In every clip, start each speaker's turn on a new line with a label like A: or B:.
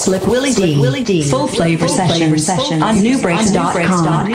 A: Slick Willy Dee. Full Flava session on nubreaks.com.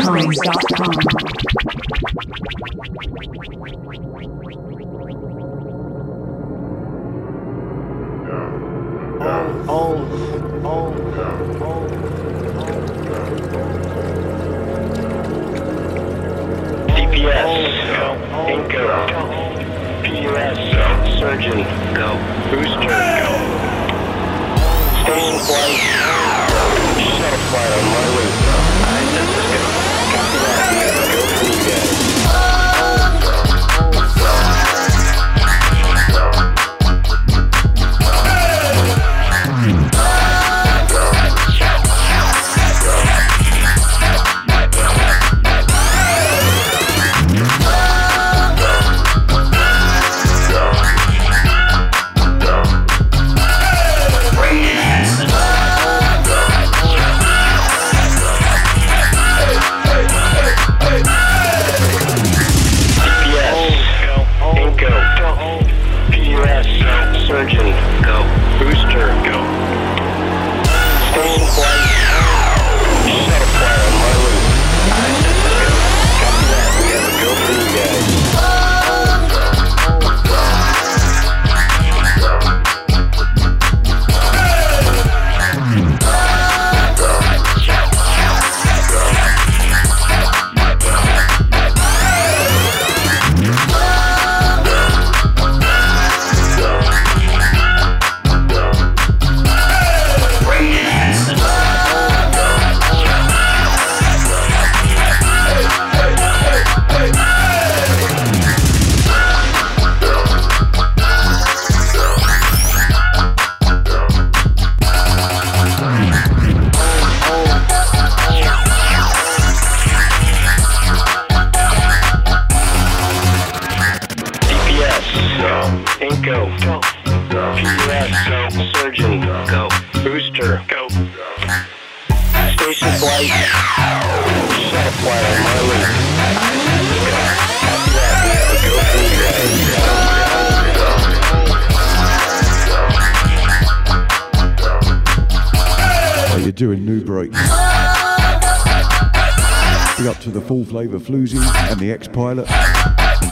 B: Pilot,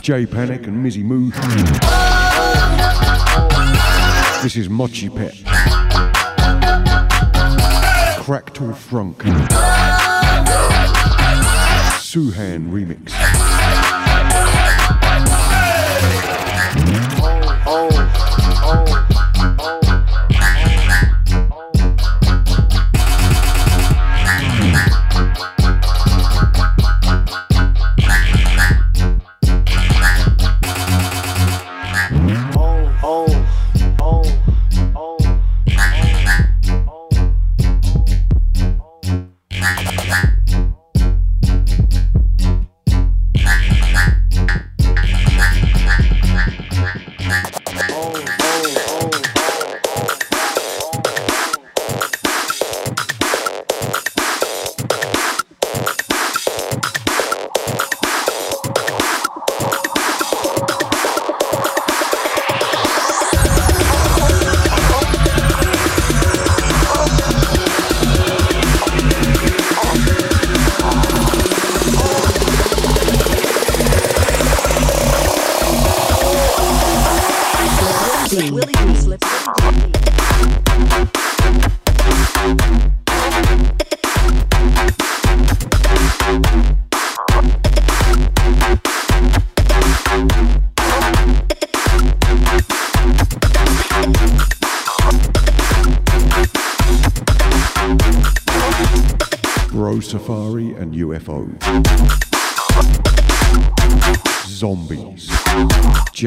B: J Panic and Mizzy Moo. This is Mochipet. Crackle Frunk. Suhan remix.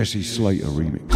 B: Jesse Slater remix.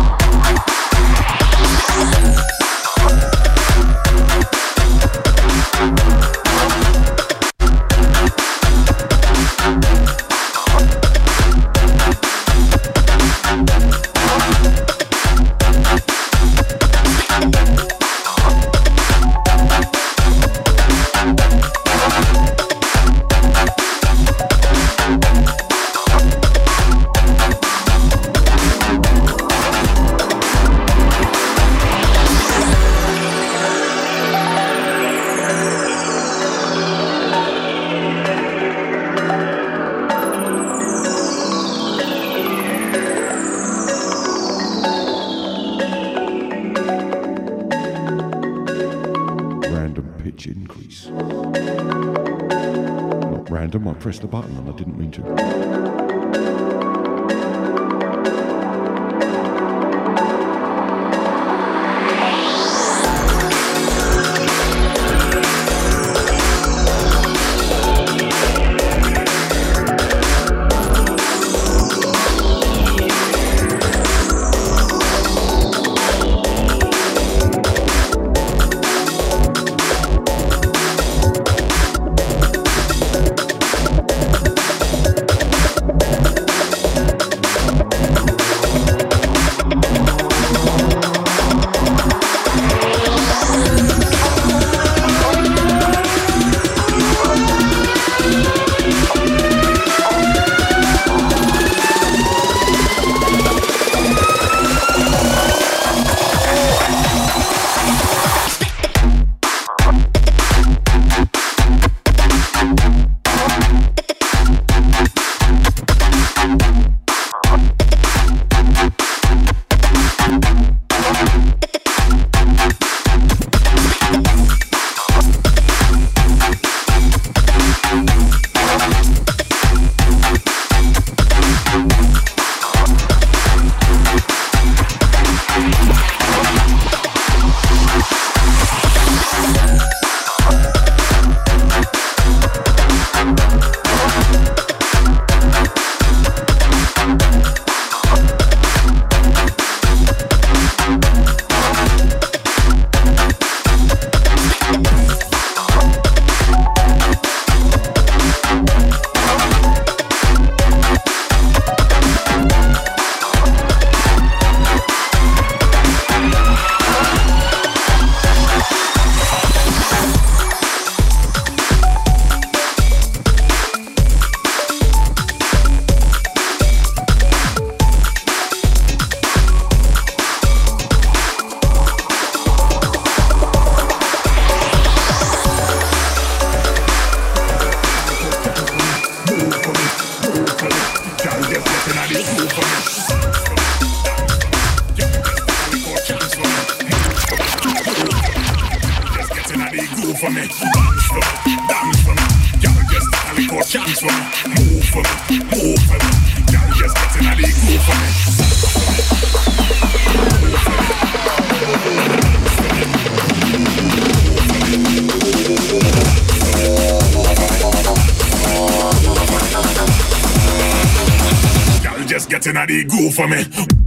C: For me.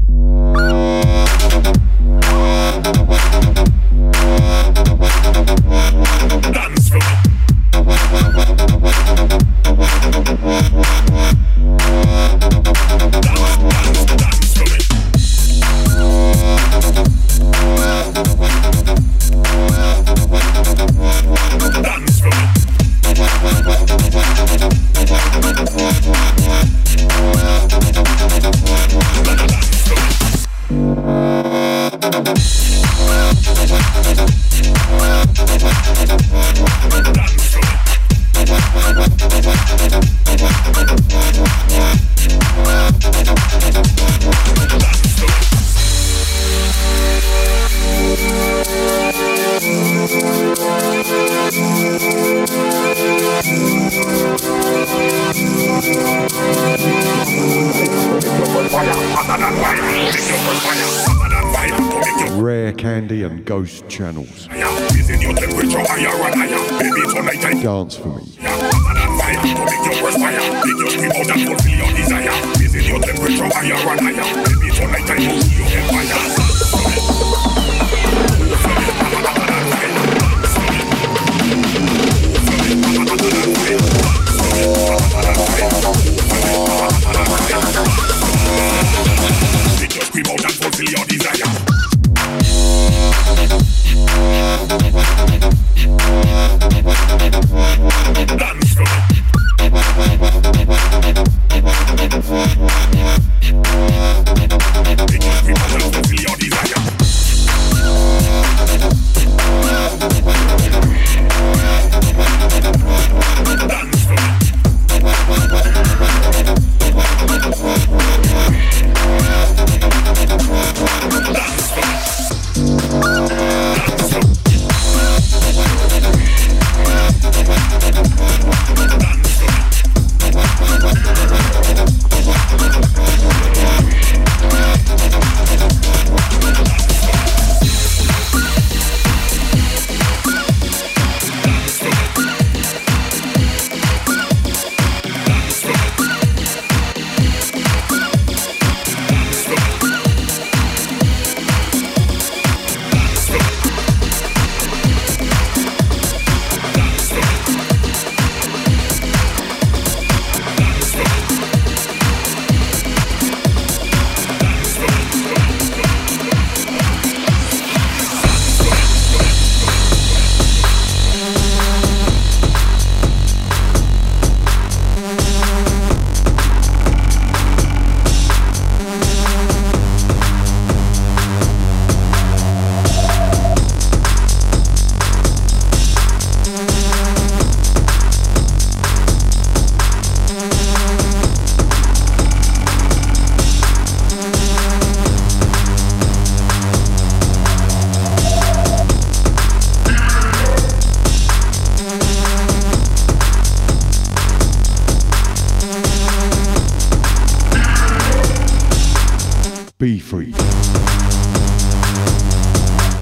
D: Free.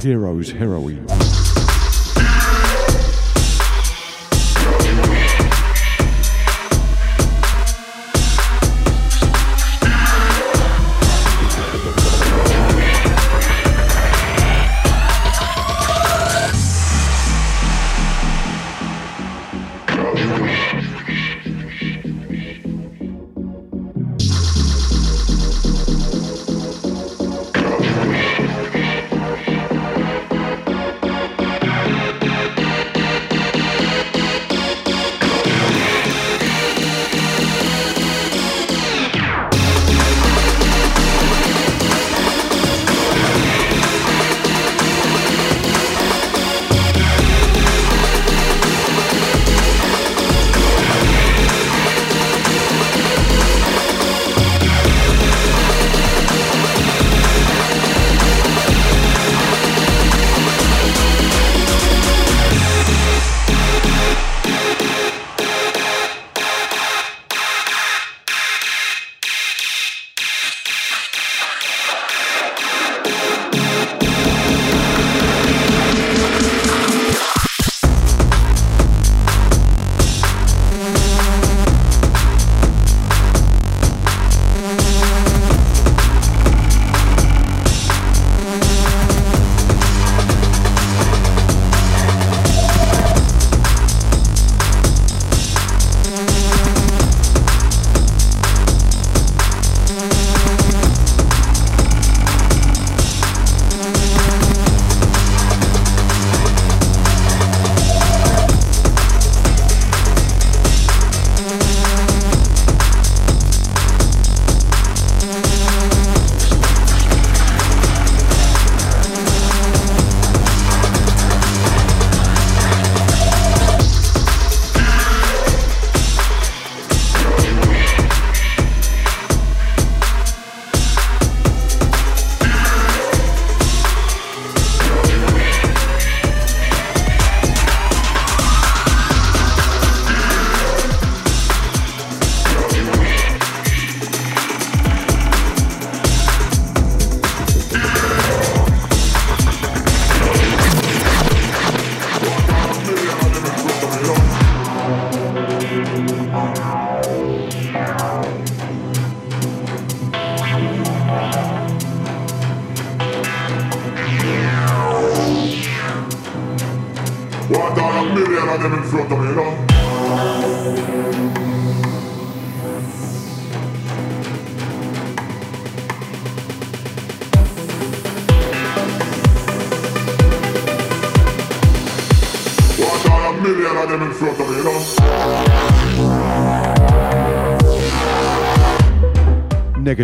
D: Heroes, heroine.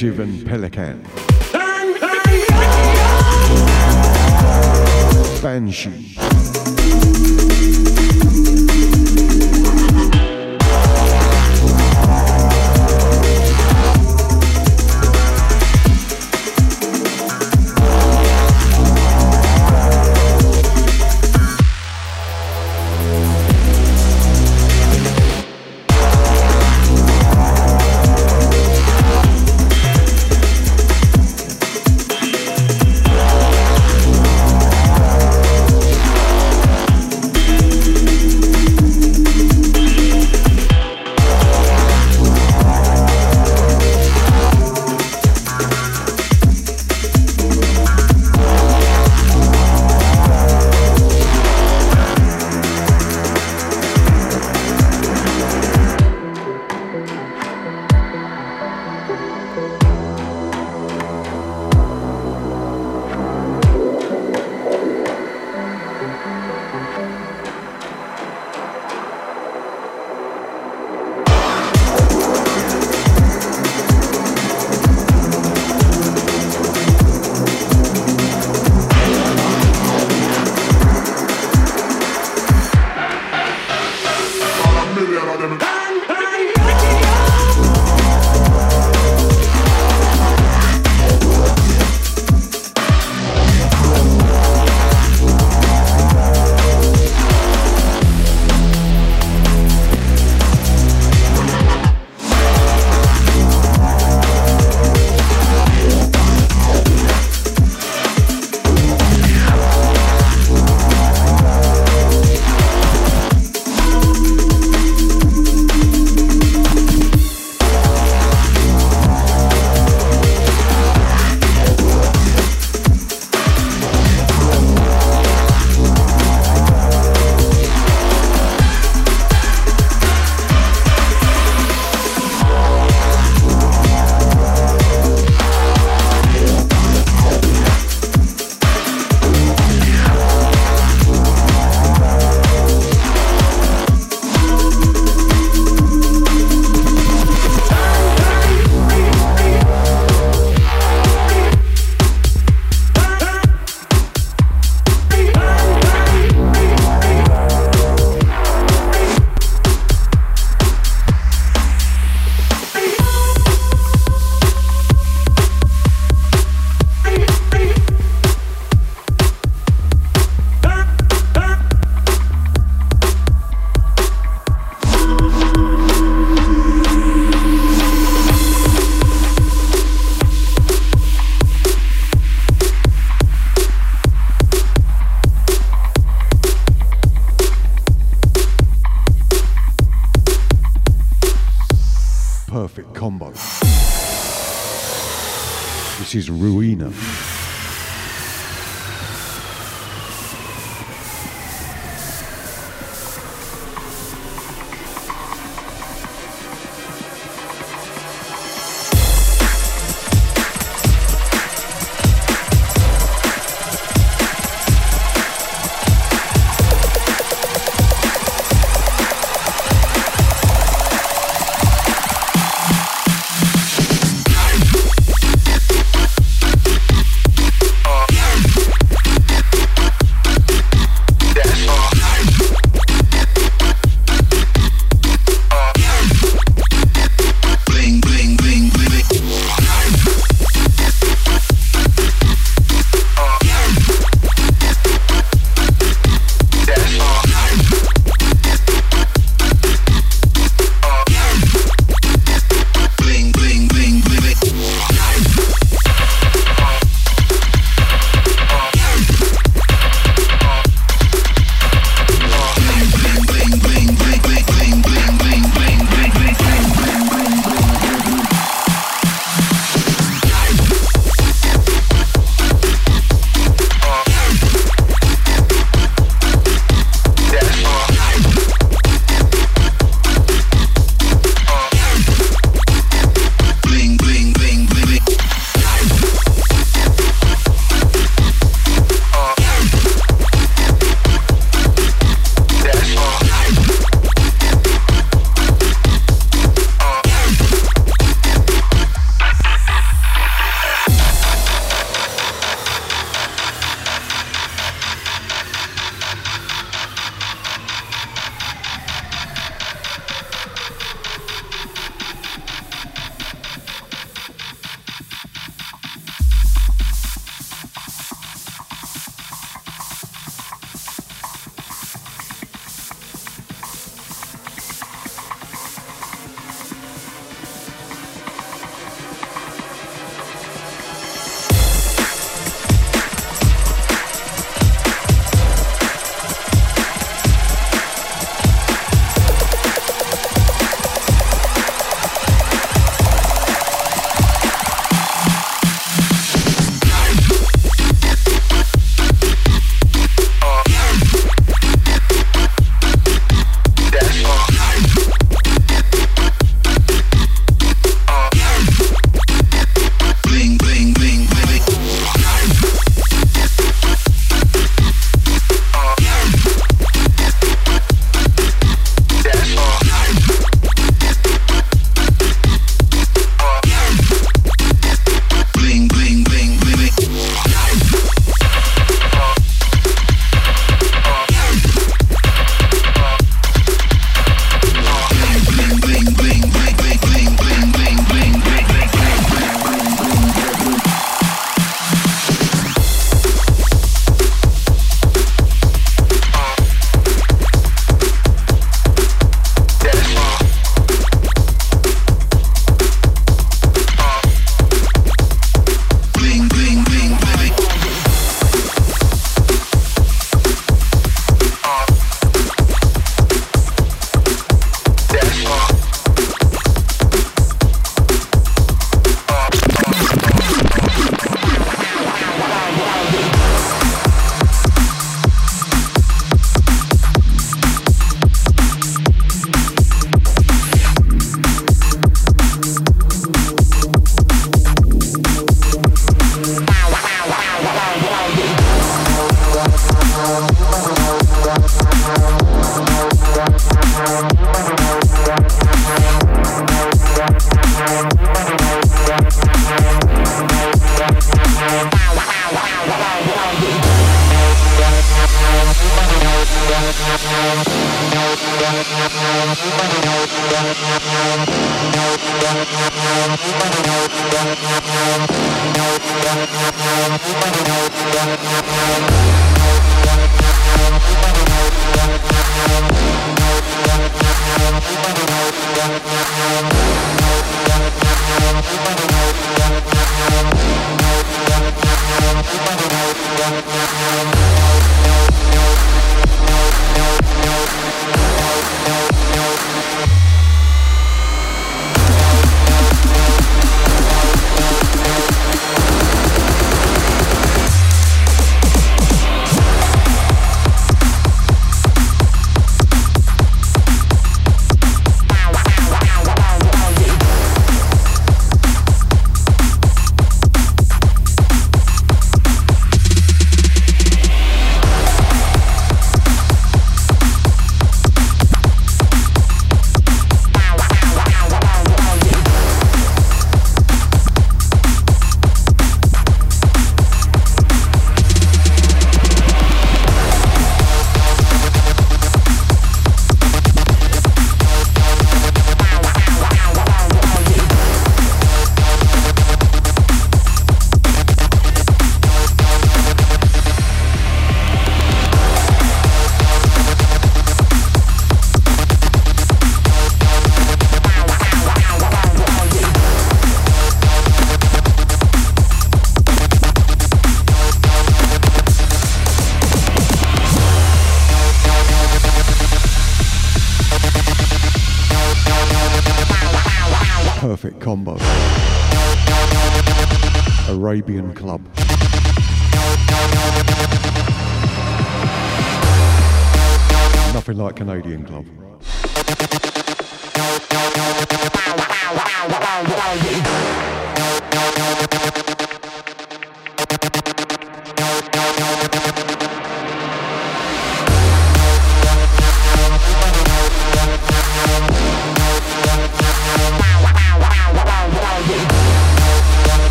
D: Negative and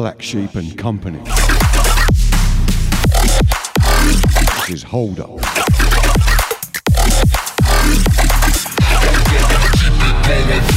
B: Black Sheep and Company. This is Hold Up. Baby.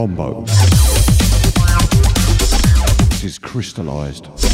B: Colombo. This is crystallized.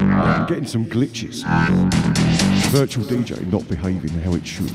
B: I'm getting some glitches. Virtual DJ not behaving how it should.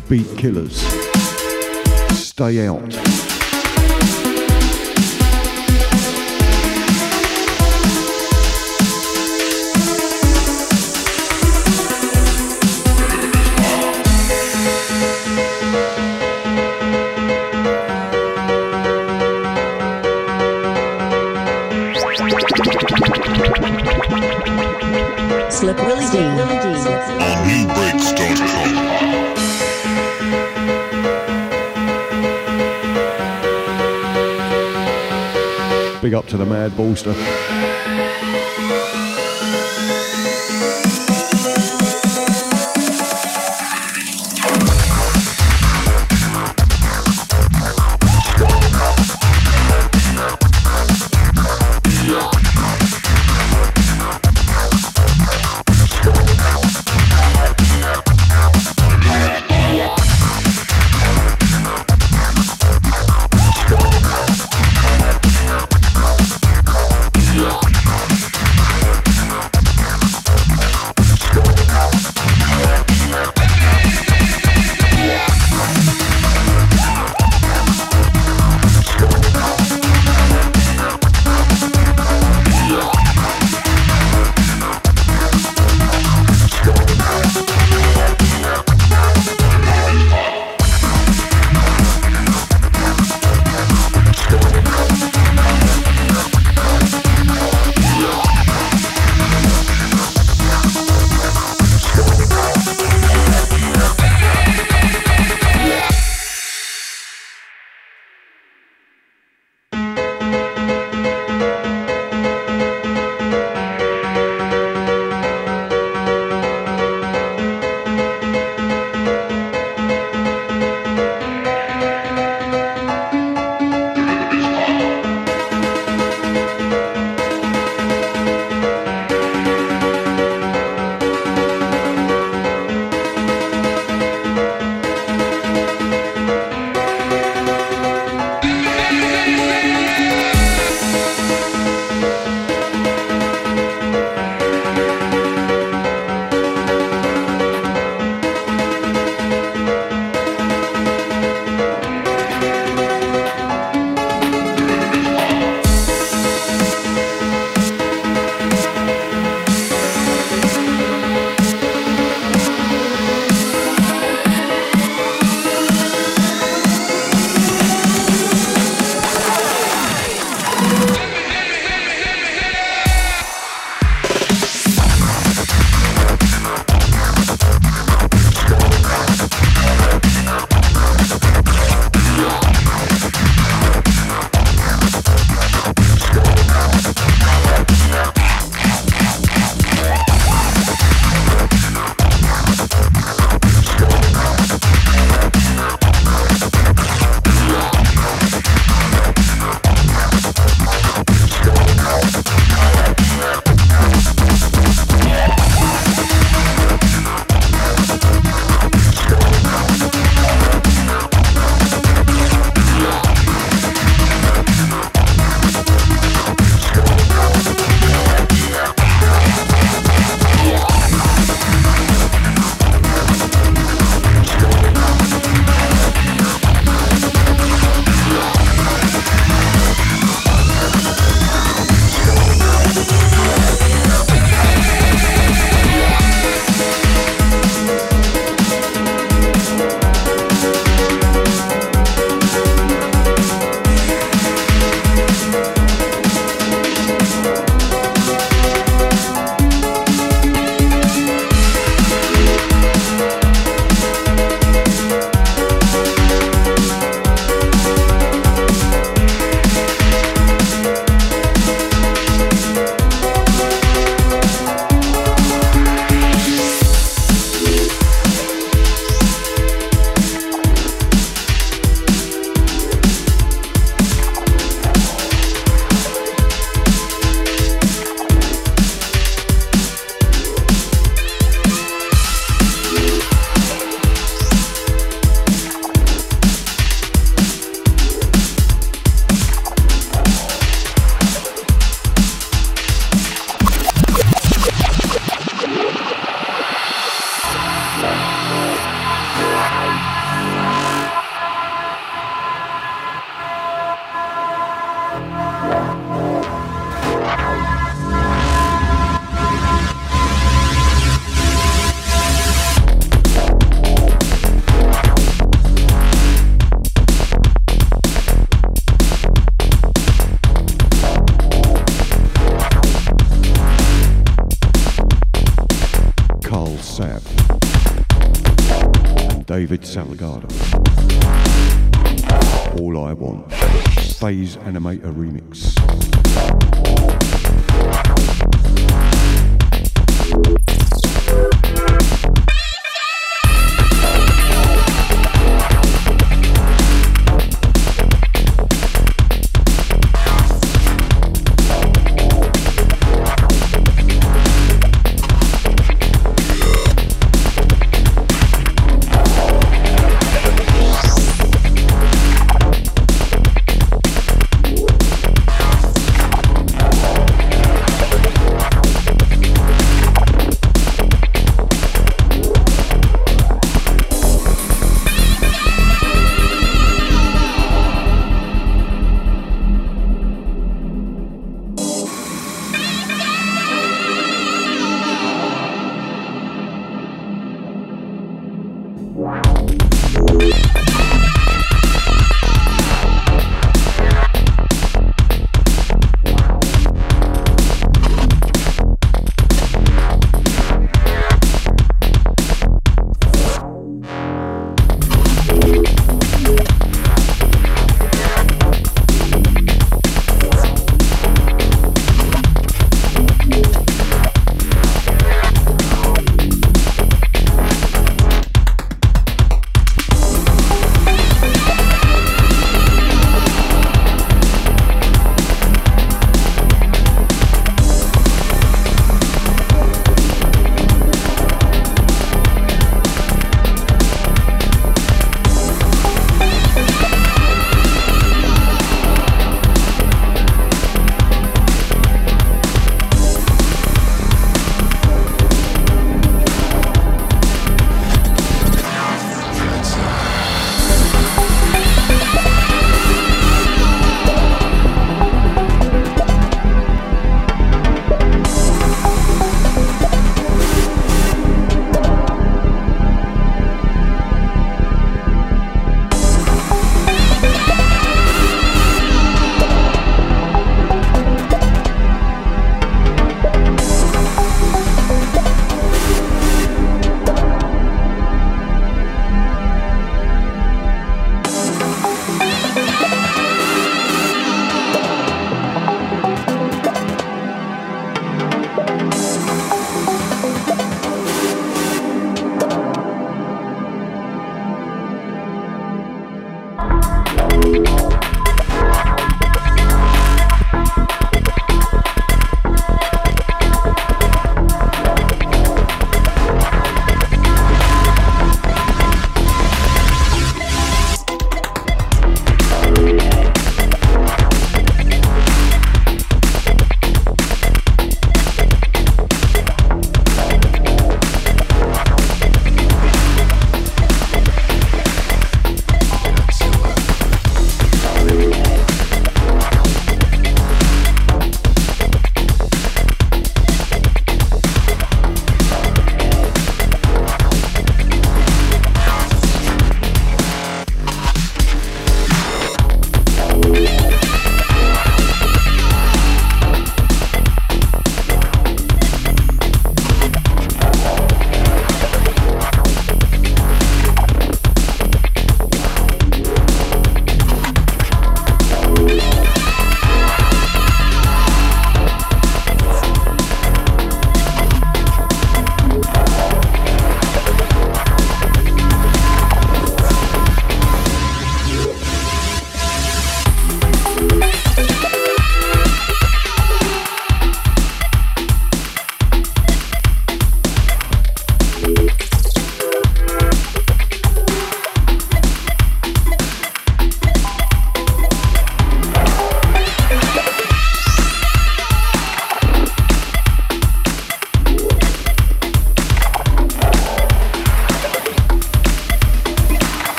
B: Beat Killers. Stay out.
E: Slick
F: Willy Dee.
B: Big up to the Mad Ballster. David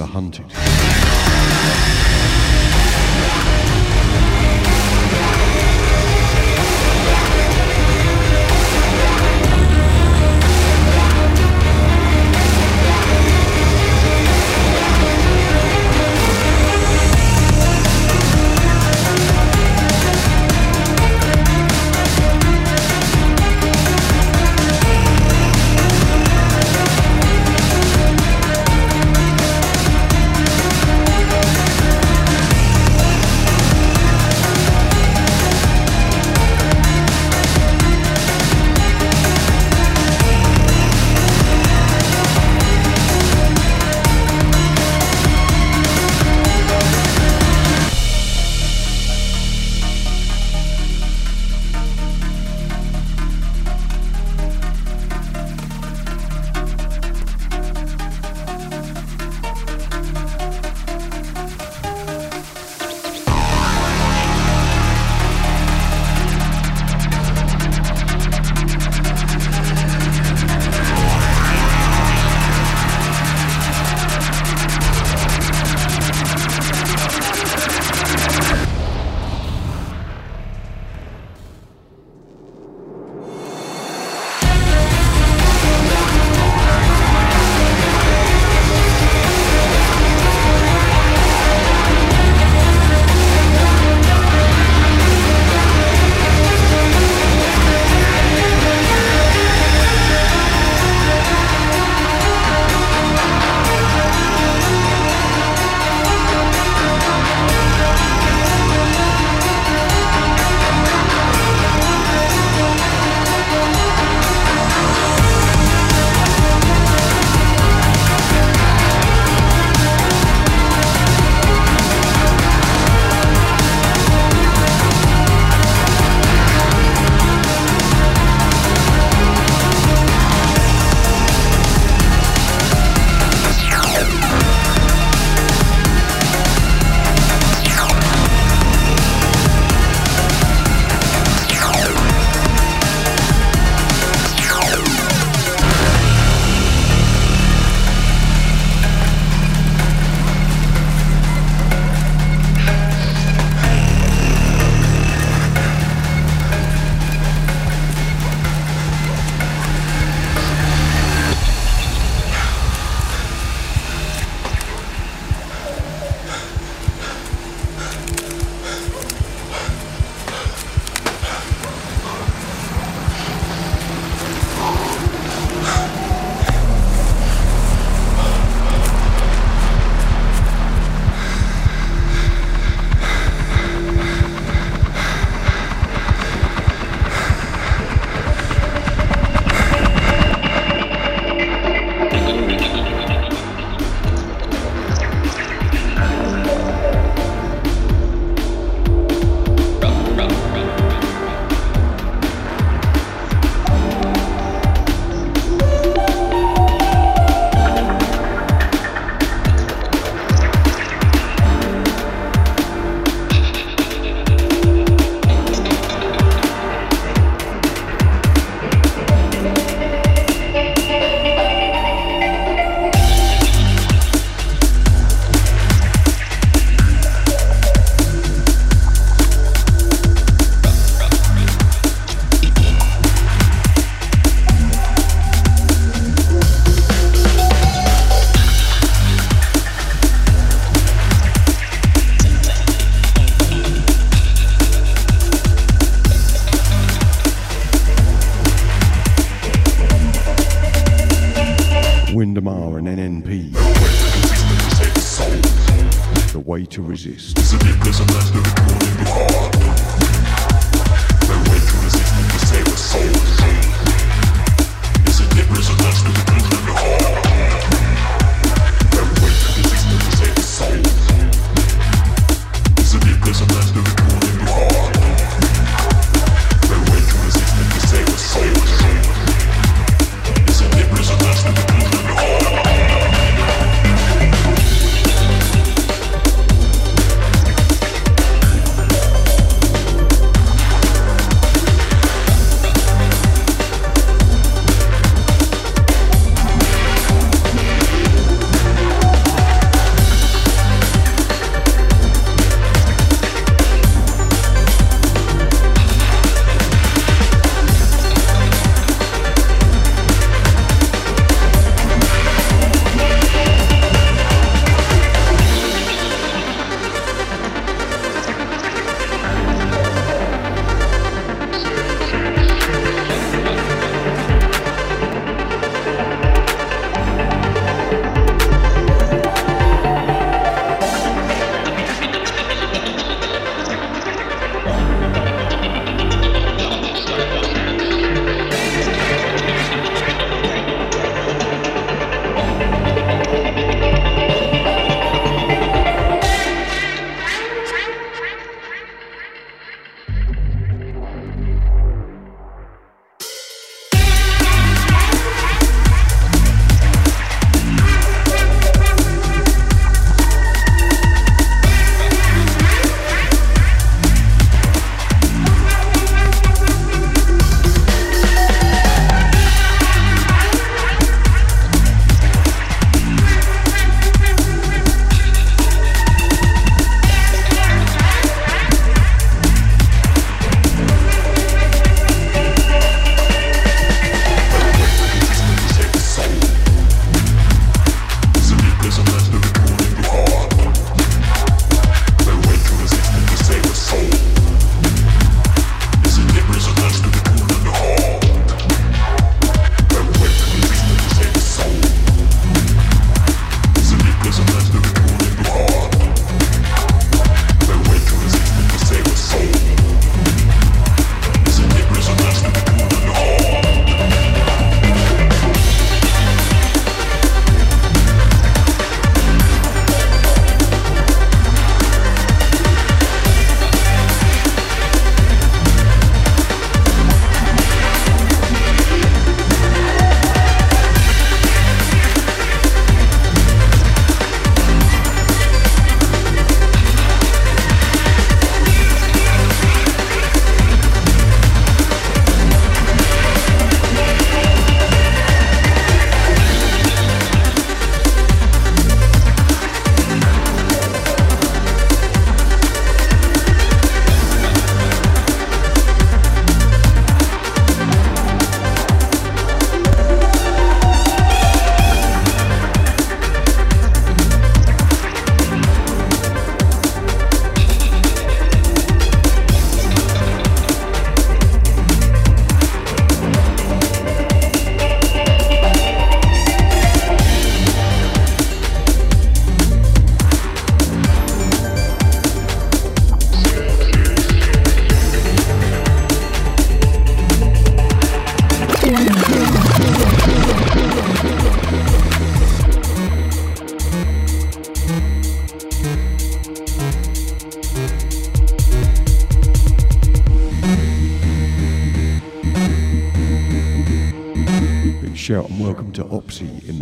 B: The Hunted.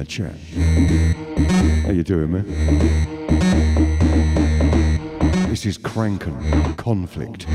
B: Chat. How you doing, man? This is Kranken Conflict.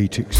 B: Attics or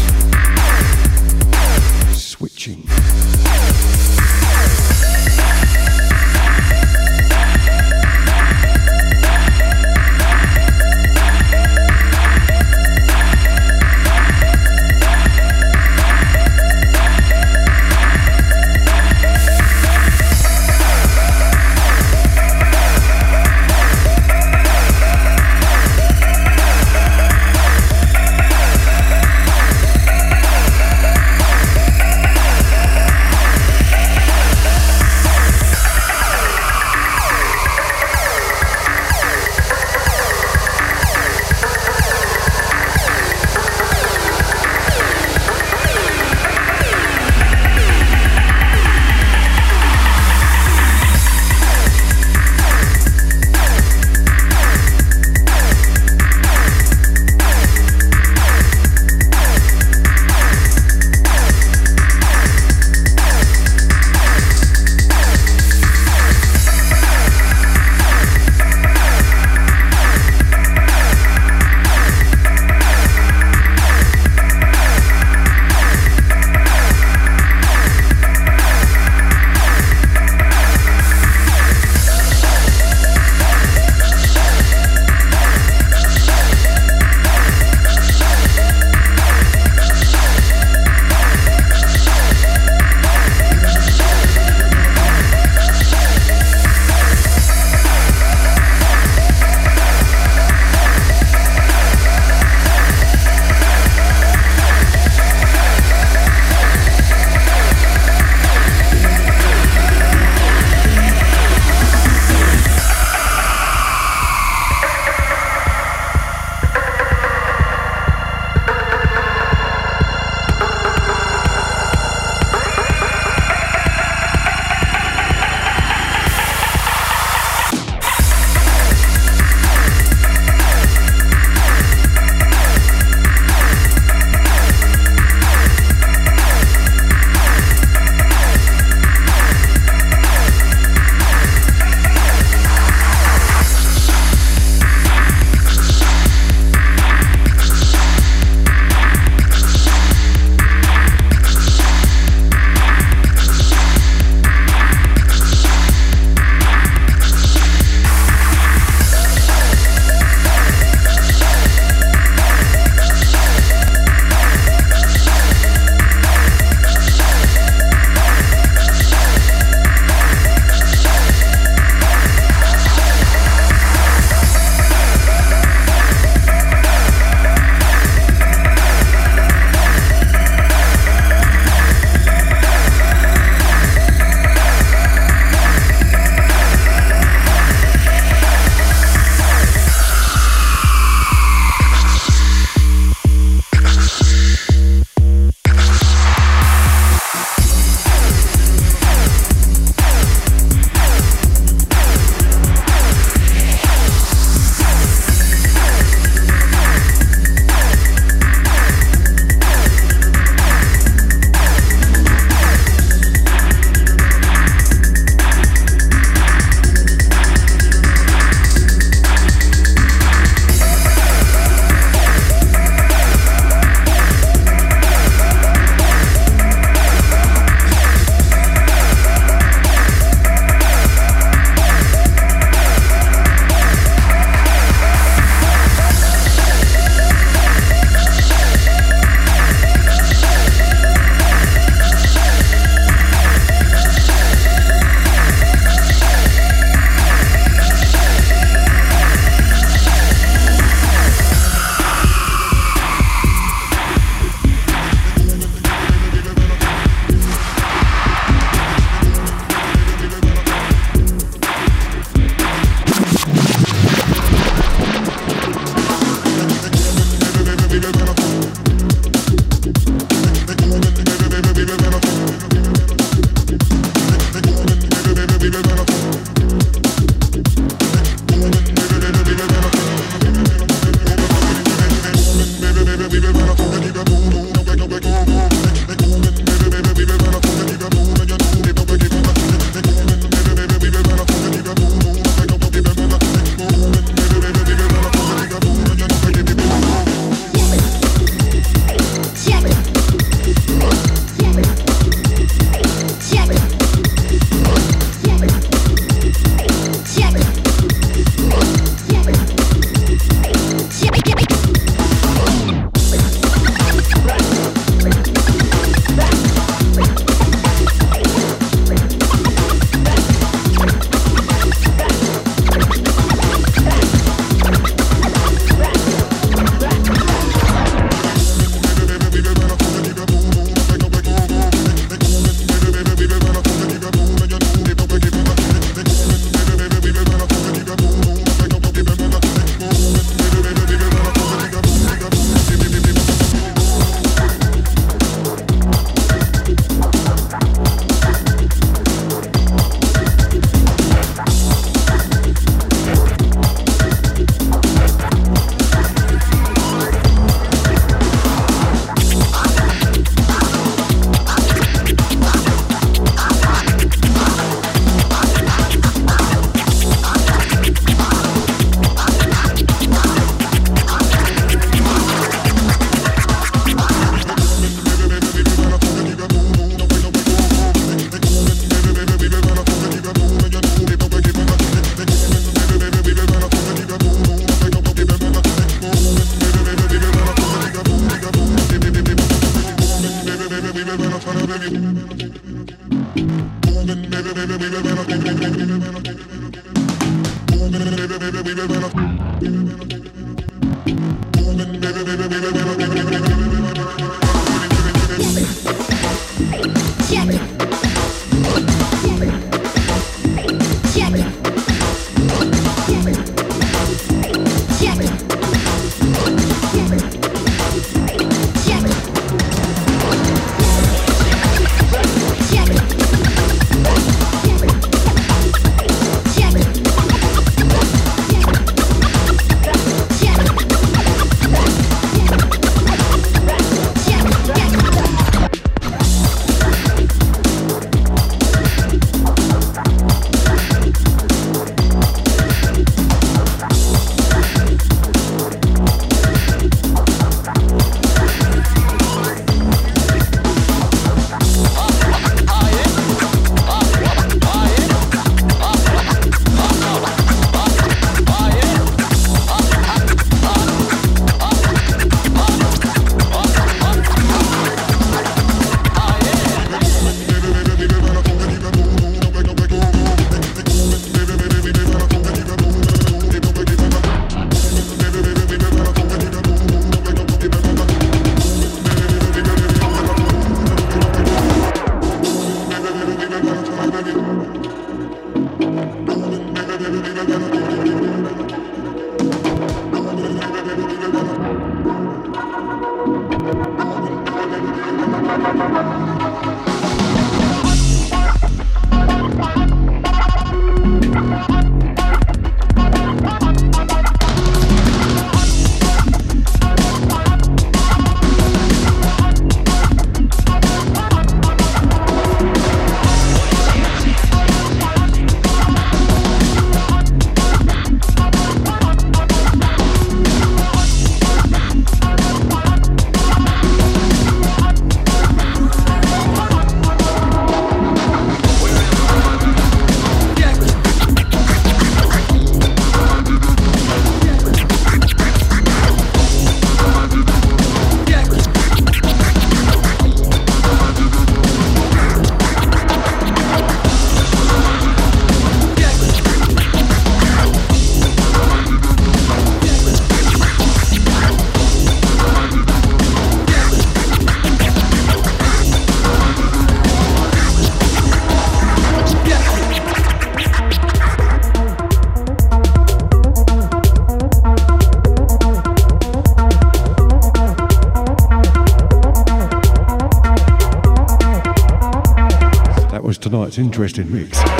B: interesting mix.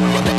B: Yeah.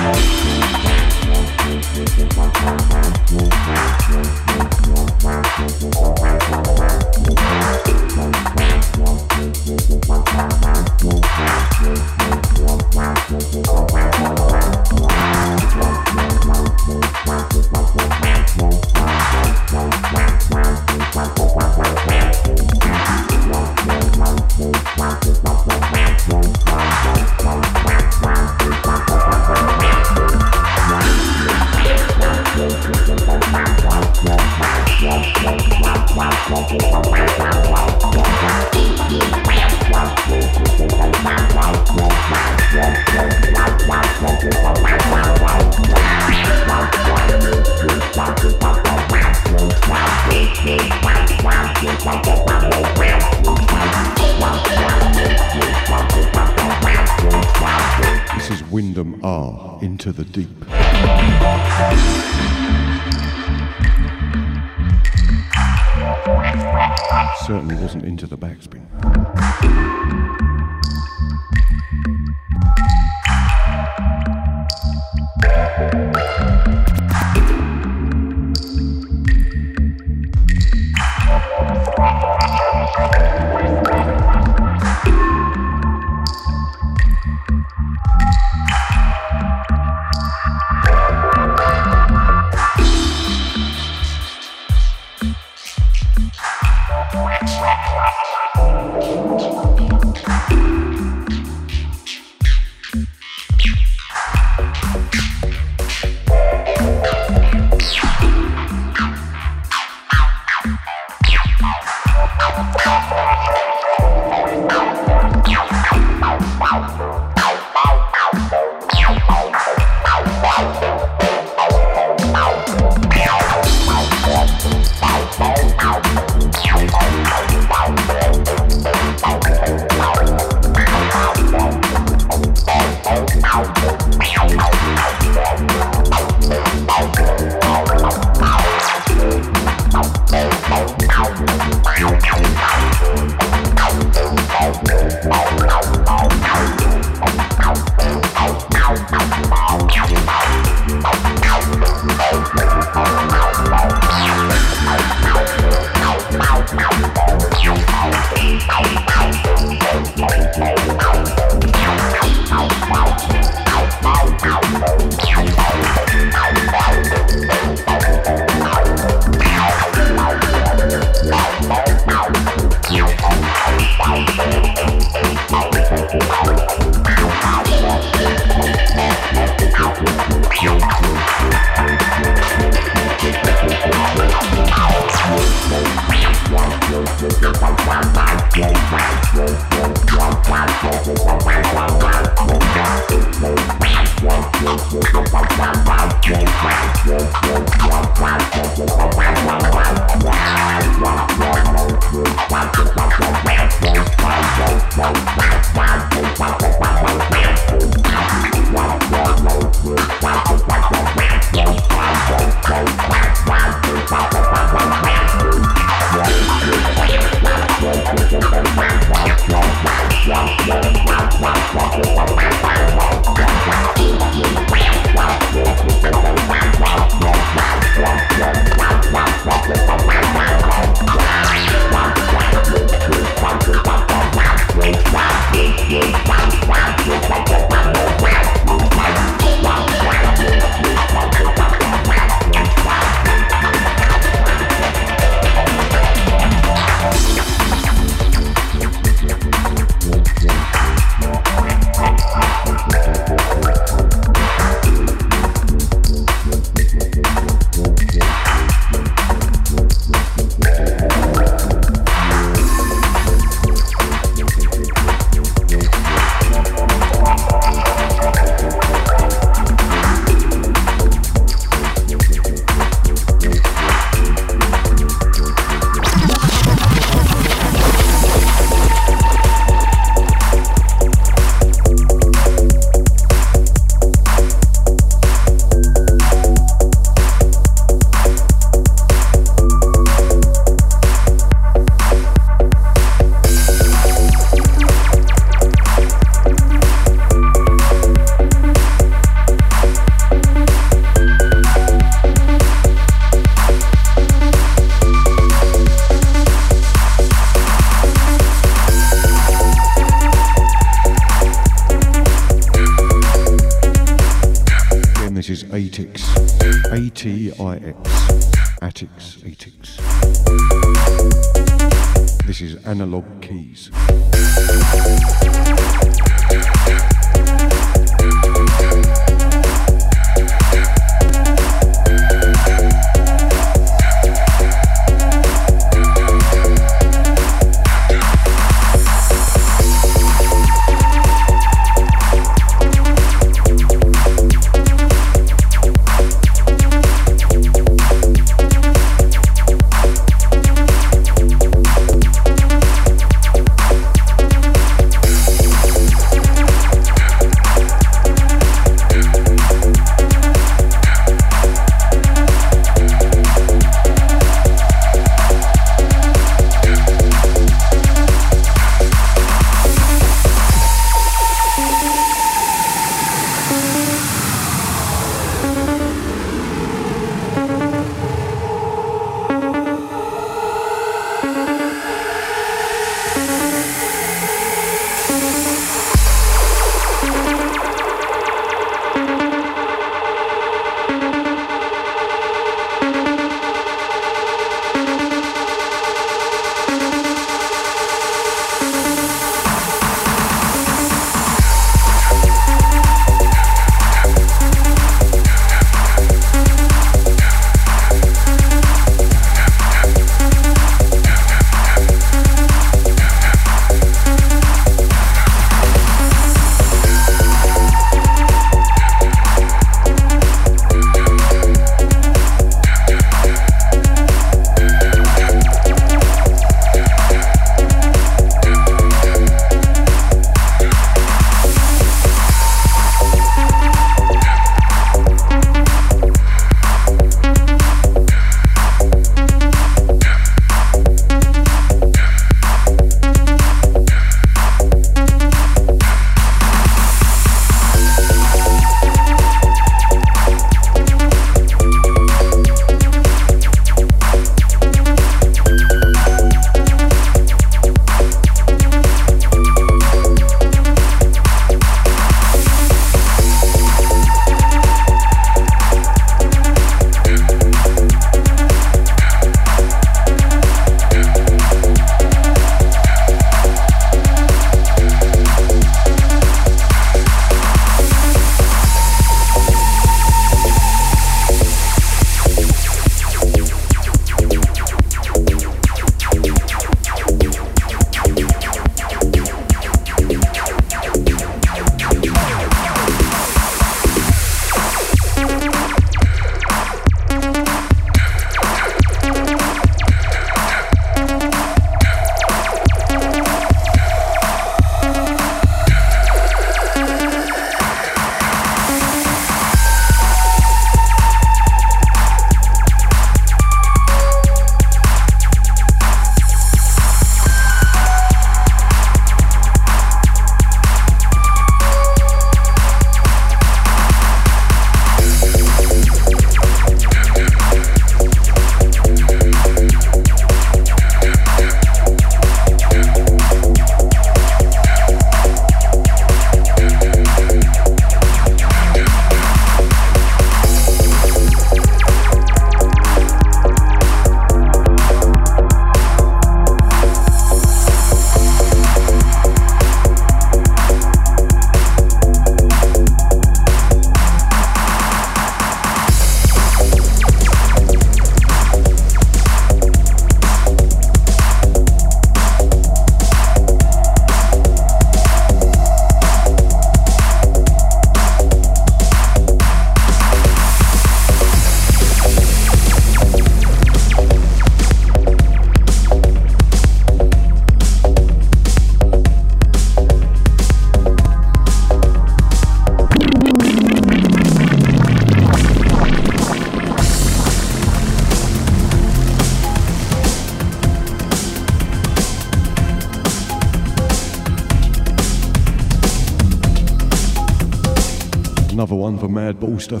B: Bolster.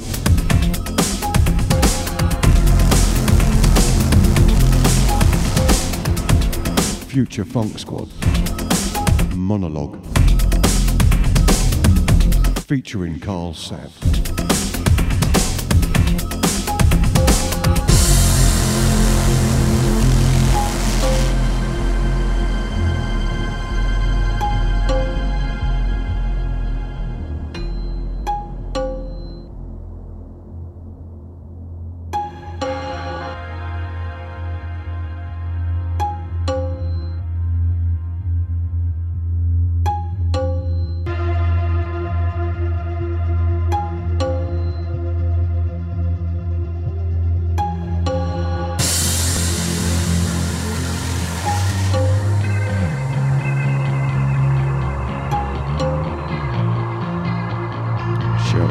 B: Future Funk Squad. Monologue. Featuring Carl Sav.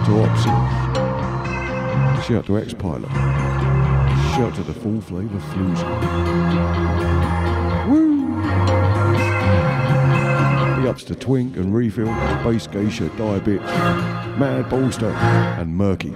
B: Pepsi. Shout to X Pilot. Shout to the Full Flava fusion. Woo! Big ups to Twink and Refill, Bass Geisha, Diabit, Mad Bolster, and Murky.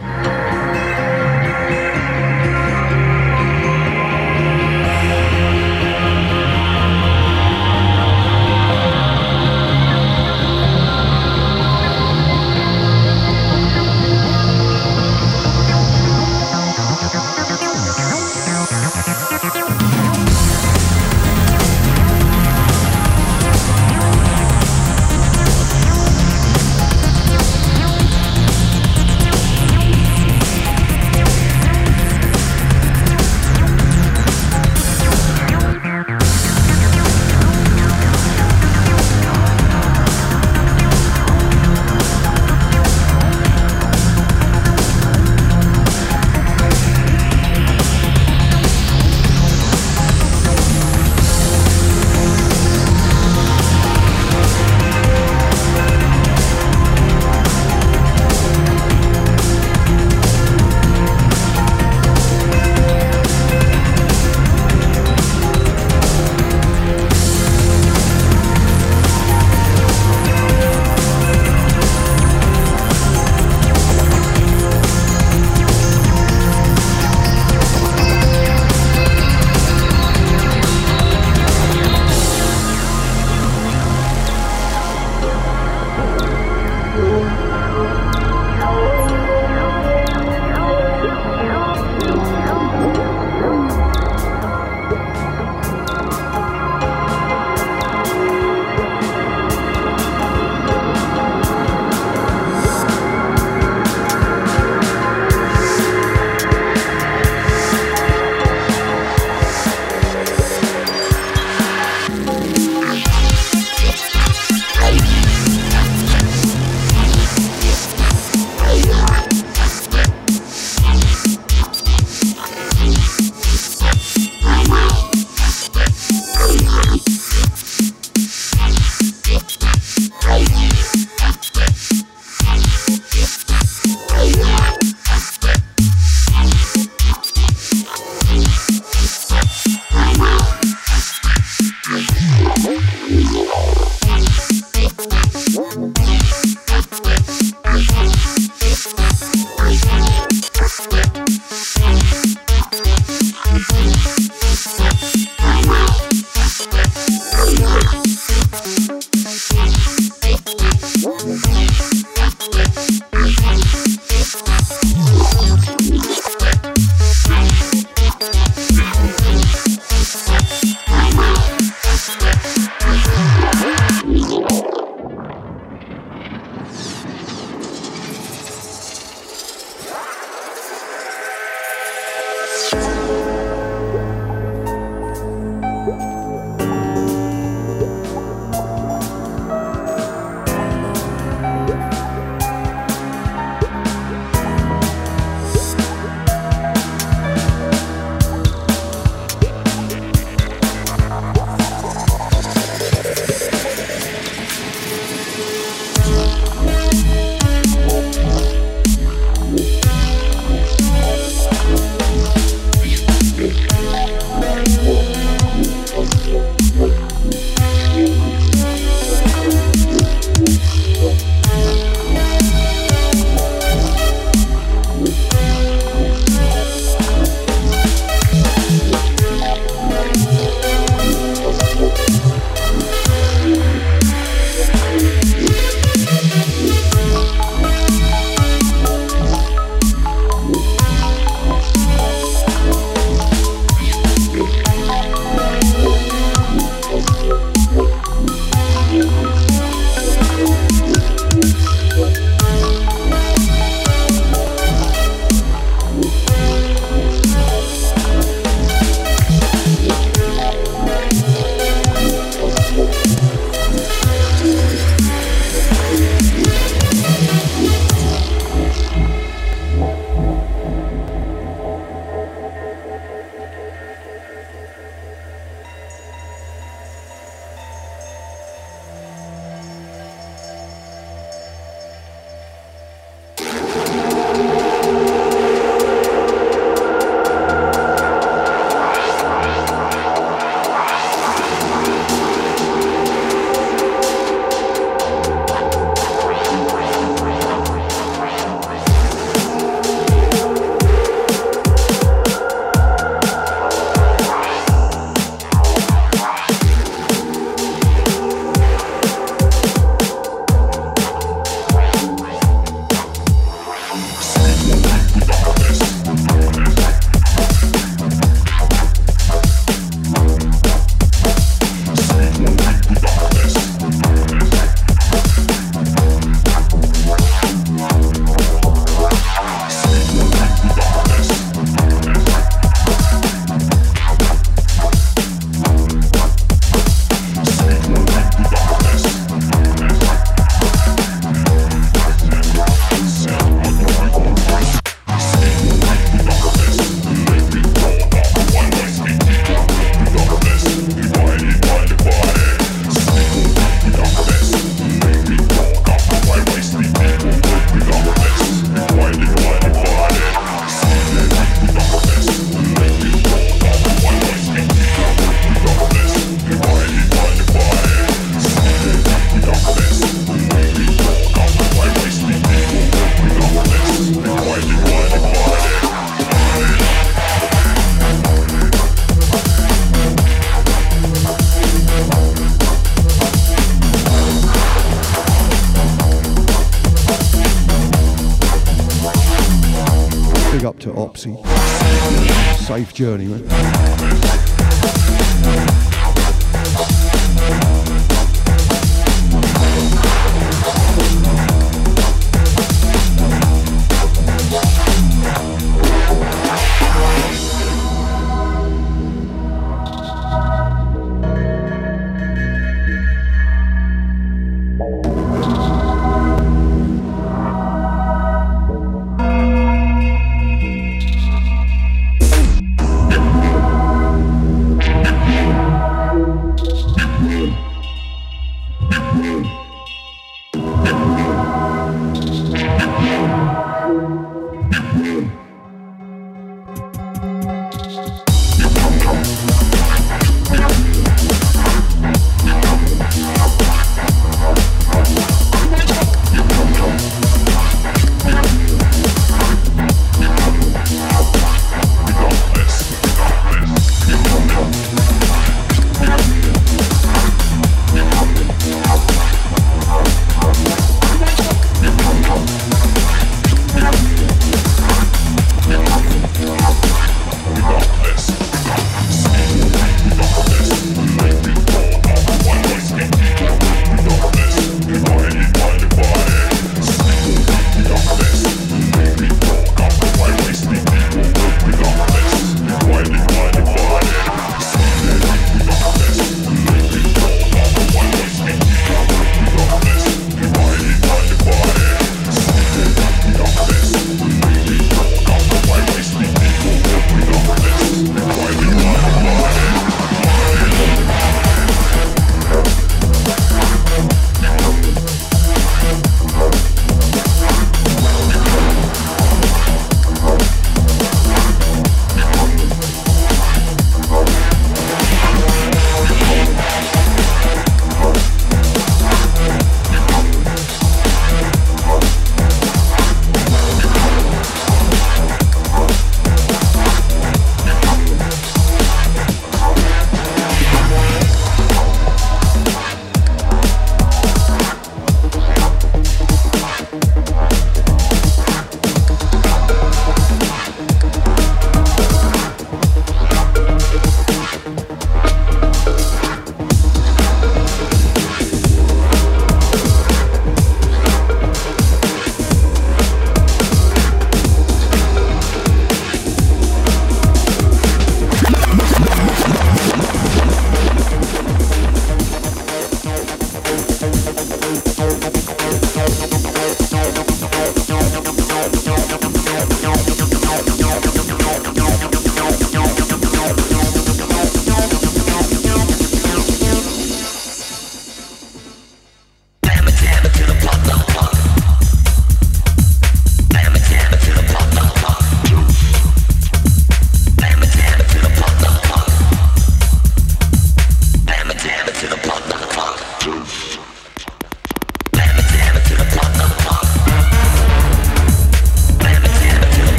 G: Safe journey, man.